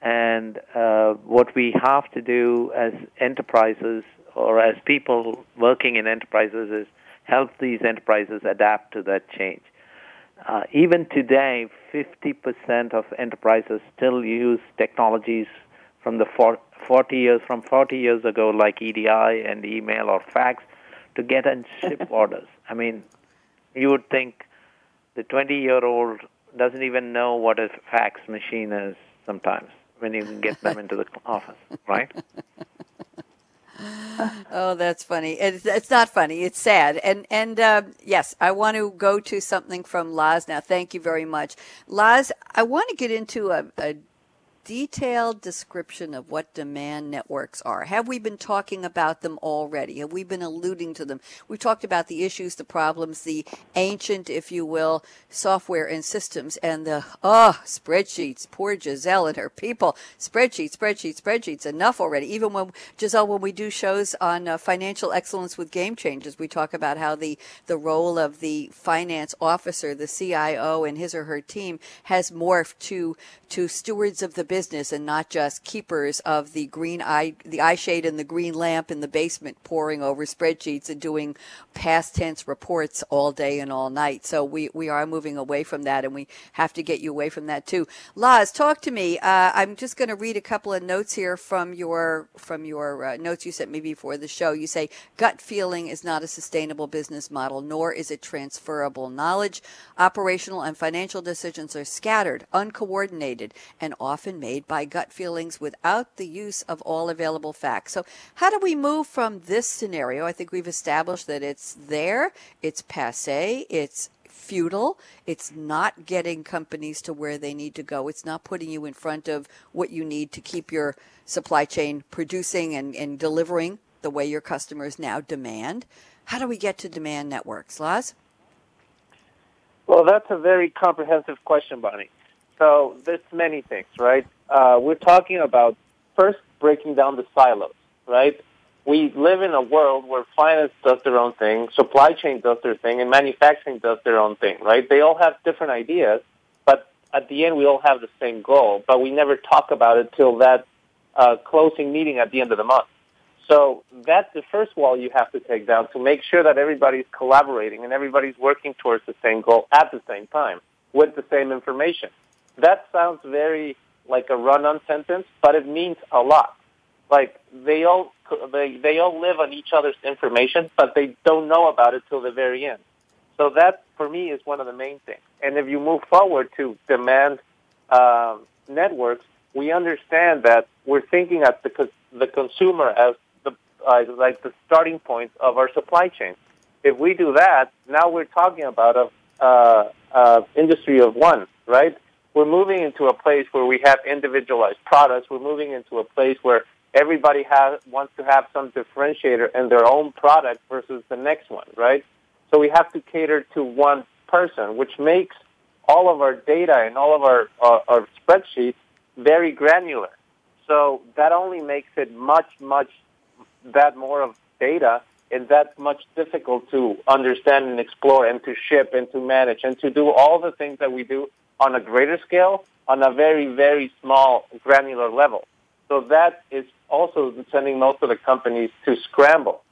and uh, what we have to do as enterprises or as people working in enterprises is help these enterprises adapt to that change. Uh, even today, 50% of enterprises still use technologies from the 40 years from 40 years ago, like EDI and email or fax, to get and ship orders. I mean, you would think the 20-year-old doesn't even know what a fax machine is sometimes when you can get them into the office, right? oh, that's funny. It's, it's not funny. It's sad. And and uh, yes, I want to go to something from Laz now. Thank you very much, Laz. I want to get into a, a detailed description of what demand networks are. Have we been talking about them already? Have we been alluding to them? We talked about the issues, the problems, the ancient, if you will, software and systems, and the, oh, spreadsheets. Poor Gisèle and her people. Spreadsheets, spreadsheets, spreadsheets. Enough already. Even when, Gisèle, when we do shows on uh, financial excellence with game changers, we talk about how the, the role of the finance officer, the CIO, and his or her team has morphed to, to stewards of the business business and not just keepers of the green eye, the eye shade and the green lamp in the basement poring over spreadsheets and doing past tense reports all day and all night. So we, we are moving away from that and we have to get you away from that too. Laz, talk to me. Uh, I'm just going to read a couple of notes here from your, from your uh, notes you sent me before the show. You say gut feeling is not a sustainable business model, nor is it transferable knowledge. Operational and financial decisions are scattered, uncoordinated, and often made by gut feelings without the use of all available facts. So, how do we move from this scenario? I think we've established that it's there, it's passe, it's futile. It's not getting companies to where they need to go. It's not putting you in front of what you need to keep your supply chain producing and, and delivering the way your customers now demand. How do we get to demand networks, Laz? Well, that's a very comprehensive question, Bonnie. So there's many things, right? Uh, we're talking about first breaking down the silos, right? We live in a world where finance does their own thing, supply chain does their thing, and manufacturing does their own thing, right? They all have different ideas, but at the end we all have the same goal, but we never talk about it till that uh, closing meeting at the end of the month. So that's the first wall you have to take down to make sure that everybody's collaborating and everybody's working towards the same goal at the same time with the same information. That sounds very like a run-on sentence, but it means a lot. Like they all they they all live on each other's information, but they don't know about it till the very end. So that for me is one of the main things. And if you move forward to demand uh, networks, we understand that we're thinking at the the consumer as uh, like the starting point of our supply chain. If we do that, now we're talking about a uh, uh, industry of one, right? We're moving into a place where we have individualized products. We're moving into a place where everybody has wants to have some differentiator in their own product versus the next one, right? So we have to cater to one person, which makes all of our data and all of our, uh, our spreadsheets very granular. So that only makes it much, much that more of data and that much difficult to understand and explore and to ship and to manage and to do all the things that we do on a greater scale on a very, very small granular level. So that is also sending most of the companies to scramble.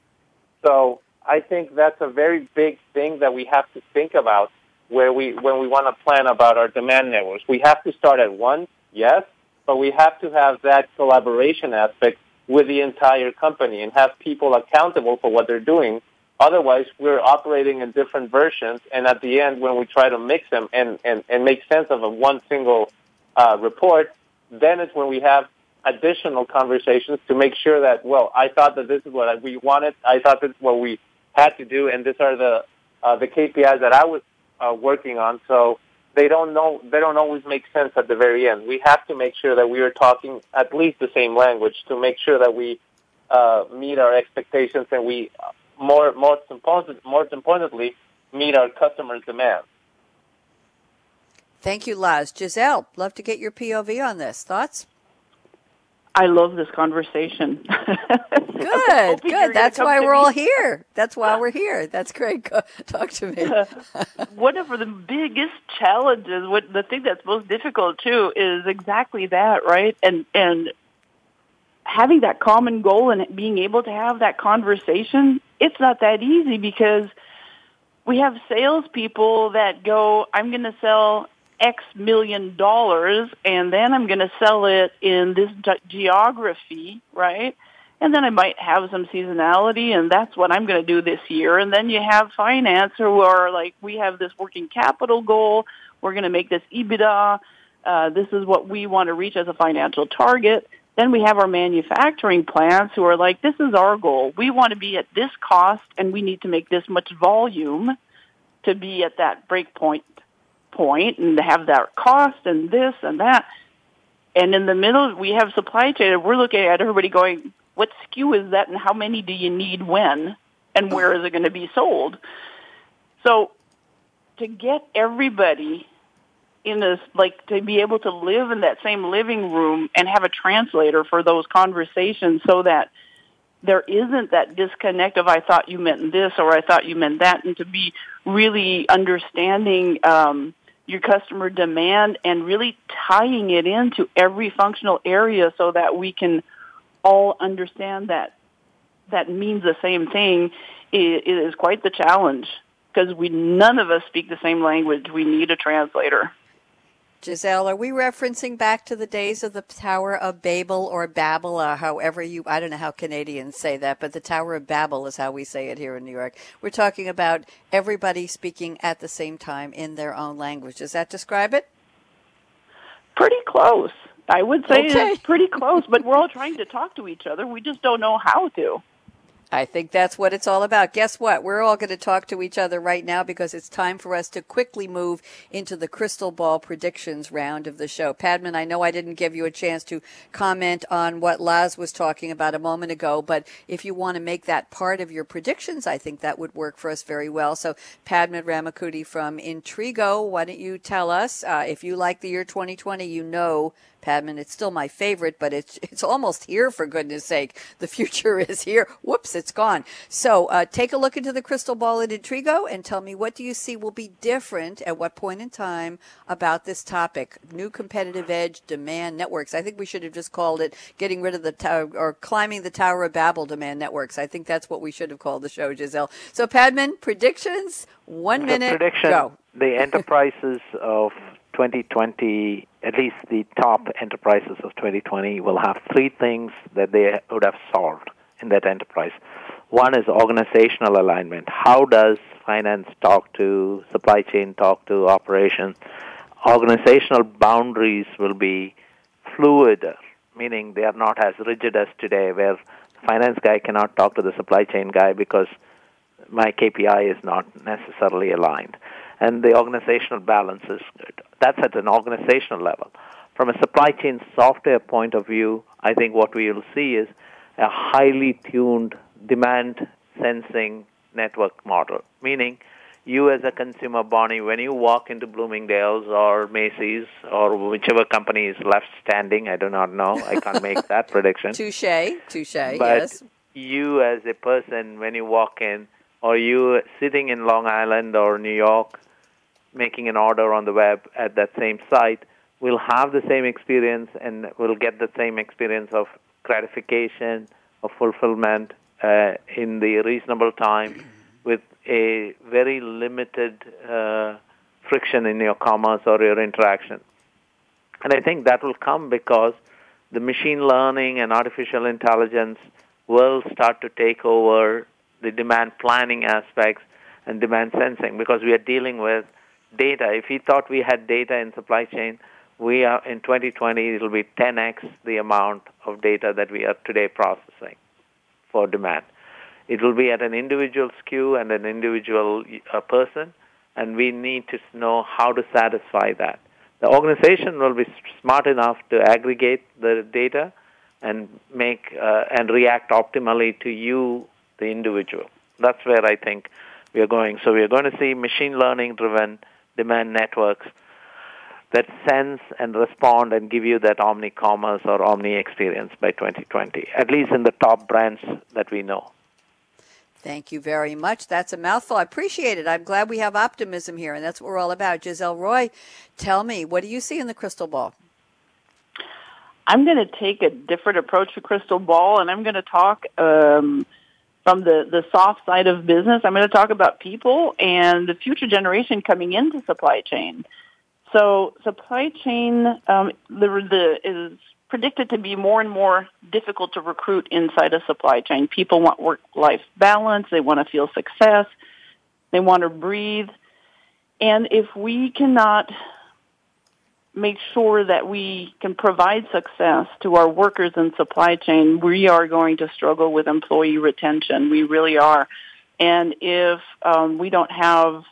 So I think that's a very big thing that we have to think about where we, when we want to plan about our demand networks. We have to start at one, yes, but we have to have that collaboration aspect with the entire company and have people accountable for what they're doing. Otherwise, we're operating in different versions, and at the end, when we try to mix them and, and, and make sense of a one single uh, report, then it's when we have additional conversations to make sure that, well, I thought that this is what we wanted, I thought this is what we had to do, and these are the uh, the KPIs that I was uh, working on. So they don't know they don't always make sense at the very end. We have to make sure that we are talking at least the same language to make sure that we uh, meet our expectations and we more more important, more importantly meet our customers' demands. Thank you, Laz. Gisèle, love to get your POV on this. Thoughts? I love this conversation. good, good. That's why we're all here. That's why we're here. That's great. Go, talk to me. Uh, one of the biggest challenges, what the thing that's most difficult too, is exactly that, right? And and having that common goal and being able to have that conversation, it's not that easy because we have salespeople that go, "I'm going to sell X million dollars and then I'm going to sell it in this geography, right? And then I might have some seasonality and that's what I'm going to do this year. And then you have finance who are like, we have this working capital goal. We're going to make this EBITDA. Uh, this is what we want to reach as a financial target. Then we have our manufacturing plants who are like, this is our goal. We want to be at this cost and we need to make this much volume to be at that break point and have that cost and this and that. And in the middle, we have supply chain, and we're looking at everybody going, what SKU is that, and how many do you need when, and where is it going to be sold? So, to get everybody in this, like, to be able to live in that same living room and have a translator for those conversations so that there isn't that disconnect of I thought you meant this or I thought you meant that, and to be really understanding um, your customer demand and really tying it into every functional area so that we can all understand that that means the same thing is quite the challenge because we none of us speak the same language. We need a translator. Gisèle, are we referencing back to the days of the Tower of Babel or Babel, or however you, I don't know how Canadians say that, but the Tower of Babel is how we say it here in New York. We're talking about everybody speaking at the same time in their own language. Does that describe it? Pretty close. I would say Okay. it's pretty close, but we're all trying to talk to each other. We just don't know how to. I think that's what it's all about. Guess what? We're all going to talk to each other right now because it's time for us to quickly move into the crystal ball predictions round of the show. Padman, I know I didn't give you a chance to comment on what Laz was talking about a moment ago, but if you want to make that part of your predictions, I think that would work for us very well. So, Padman Ramankutty from Intrigo, why don't you tell us uh, if you like the year 2020? You know Padman. It's still my favorite, but it's it's almost here for goodness sake. The future is here. Whoops, it's gone. So uh, take a look into the crystal ball at Intrigo and tell me what do you see will be different at what point in time about this topic. New competitive edge demand networks. I think we should have just called it getting rid of the tower or climbing the Tower of Babel demand networks. I think that's what we should have called the show, Gisèle. So Padman, predictions. One The minute. prediction: Go. the enterprises of 2020, at least the top enterprises of 2020, will have three things that they would have solved in that enterprise. One is organizational alignment. How does finance talk to supply chain, talk to operations? Organizational boundaries will be fluid, meaning they are not as rigid as today, where the finance guy cannot talk to the supply chain guy because my KPI is not necessarily aligned. And the organizational balance is good. That's at an organizational level. From a supply chain software point of view, I think what we will see is a highly tuned demand sensing network model, meaning you as a consumer, Bonnie, when you walk into Bloomingdale's or Macy's or whichever company is left standing, I do not know, I can't make that prediction. Touche. Touche. But yes. you as a person, when you walk in, or you sitting in Long Island or New York, making an order on the web at that same site, will have the same experience and will get the same experience of gratification, of fulfillment uh, in the reasonable time with a very limited uh, friction in your commerce or your interaction. And I think that will come because the machine learning and artificial intelligence will start to take over the demand planning aspects and demand sensing because we are dealing with data. If we thought we had data in supply chain, we are in 2020 it'll be 10x the amount of data that we are today processing for demand. It will be at an individual SKU and an individual uh, person, and we need to know how to satisfy that. The organization will be smart enough to aggregate the data and make uh, and react optimally to you, the individual. That's where I think we are going. So we are going to see machine learning driven demand networks that sense and respond and give you that omni commerce or omni experience by 2020, at least in the top brands that we know. Thank you very much. That's a mouthful. I appreciate it. I'm glad we have optimism here, and that's what we're all about. Gisèle Roy, tell me, what do you see in the crystal ball? I'm going to take a different approach to crystal ball, and I'm going to talk um, from the, the soft side of business. I'm going to talk about people and the future generation coming into supply chain. So, supply chain um, the, the, is predicted to be more and more difficult to recruit inside a supply chain. People want work-life balance. They want to feel success. They want to breathe. And if we cannot make sure that we can provide success to our workers in supply chain, we are going to struggle with employee retention. We really are. And if um, we don't have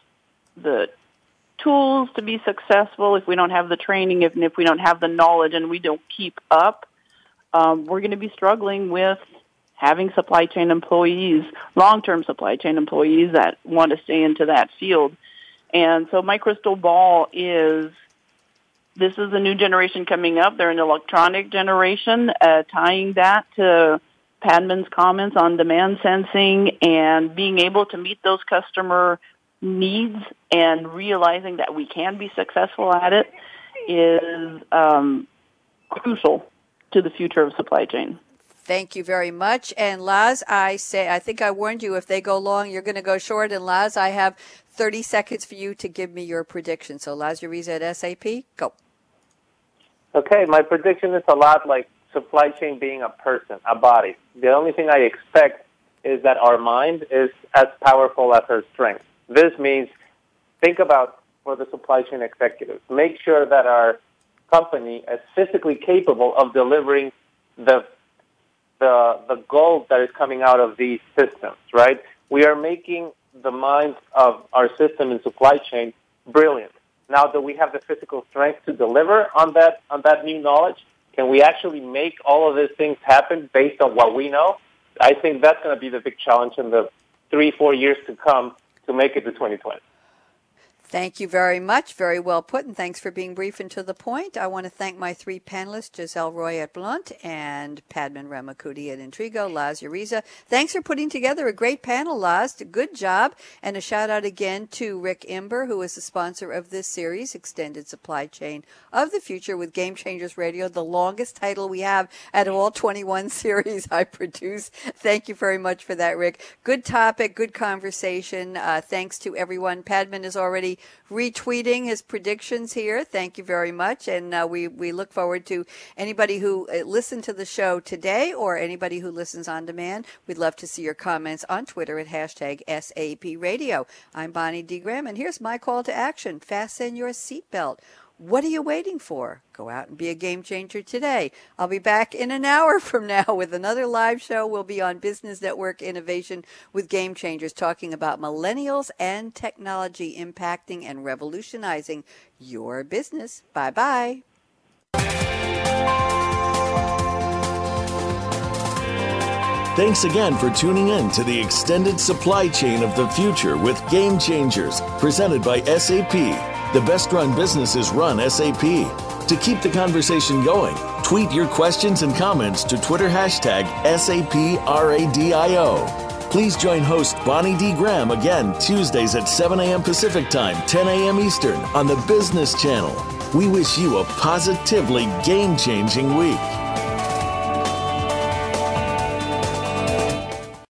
the tools to be successful, if we don't have the training, if, if we don't have the knowledge and we don't keep up, um, we're going to be struggling with having supply chain employees, long-term supply chain employees that want to stay into that field. And so my crystal ball is this is a new generation coming up. They're an electronic generation, uh, tying that to Padman's comments on demand sensing and being able to meet those customer needs and realizing that we can be successful at it is um, crucial to the future of supply chain. Thank you very much. And Laz, I say, I think I warned you if they go long, you're going to go short. And Laz, I have 30 seconds for you to give me your prediction. So, Laz Uriza at SAP, go. Okay, my prediction is a lot like supply chain being a person, a body. The only thing I expect is that our mind is as powerful as our strength. This means think about for the supply chain executives. Make sure that our company is physically capable of delivering the the the gold that is coming out of these systems, right? We are making the minds of our system and supply chain brilliant. Now that we have the physical strength to deliver on that on that new knowledge, can we actually make all of these things happen based on what we know? I think that's going to be the big challenge in the three, four years to come to make it to 2020. Thank you very much. Very well put, and thanks for being brief and to the point. I want to thank my three panelists, Gisèle Roy at Blount and Padman Ramankutty at Intrigo, Laz Uriza. Thanks for putting together a great panel, Laz. Good job. And a shout out again to Rick Imber, who is the sponsor of this series, Extended Supply Chain of the Future with Game Changers Radio, the longest title we have at all 21 series I produce. Thank you very much for that, Rick. Good topic, good conversation. Uh, thanks to everyone. Padman is already retweeting his predictions here. Thank you very much. And uh, we, we look forward to anybody who uh, listened to the show today or anybody who listens on demand. We'd love to see your comments on Twitter at hashtag SAP Radio. I'm Bonnie D. Graham, and here's my call to action. Fasten your seatbelt. What are you waiting for? Go out and be a game changer today. I'll be back in an hour from now with another live show. We'll be on Business Network Innovation with Game Changers talking about millennials and technology impacting and revolutionizing your business. Bye bye. Thanks again for tuning in to the extended supply chain of the future with Game Changers, presented by SAP. The best run businesses run SAP. To keep the conversation going, tweet your questions and comments to Twitter hashtag SAPRADIO. Please join host Bonnie D. Graham again Tuesdays at 7 a.m. Pacific Time, 10 a.m. Eastern on the Business Channel. We wish you a positively game changing week.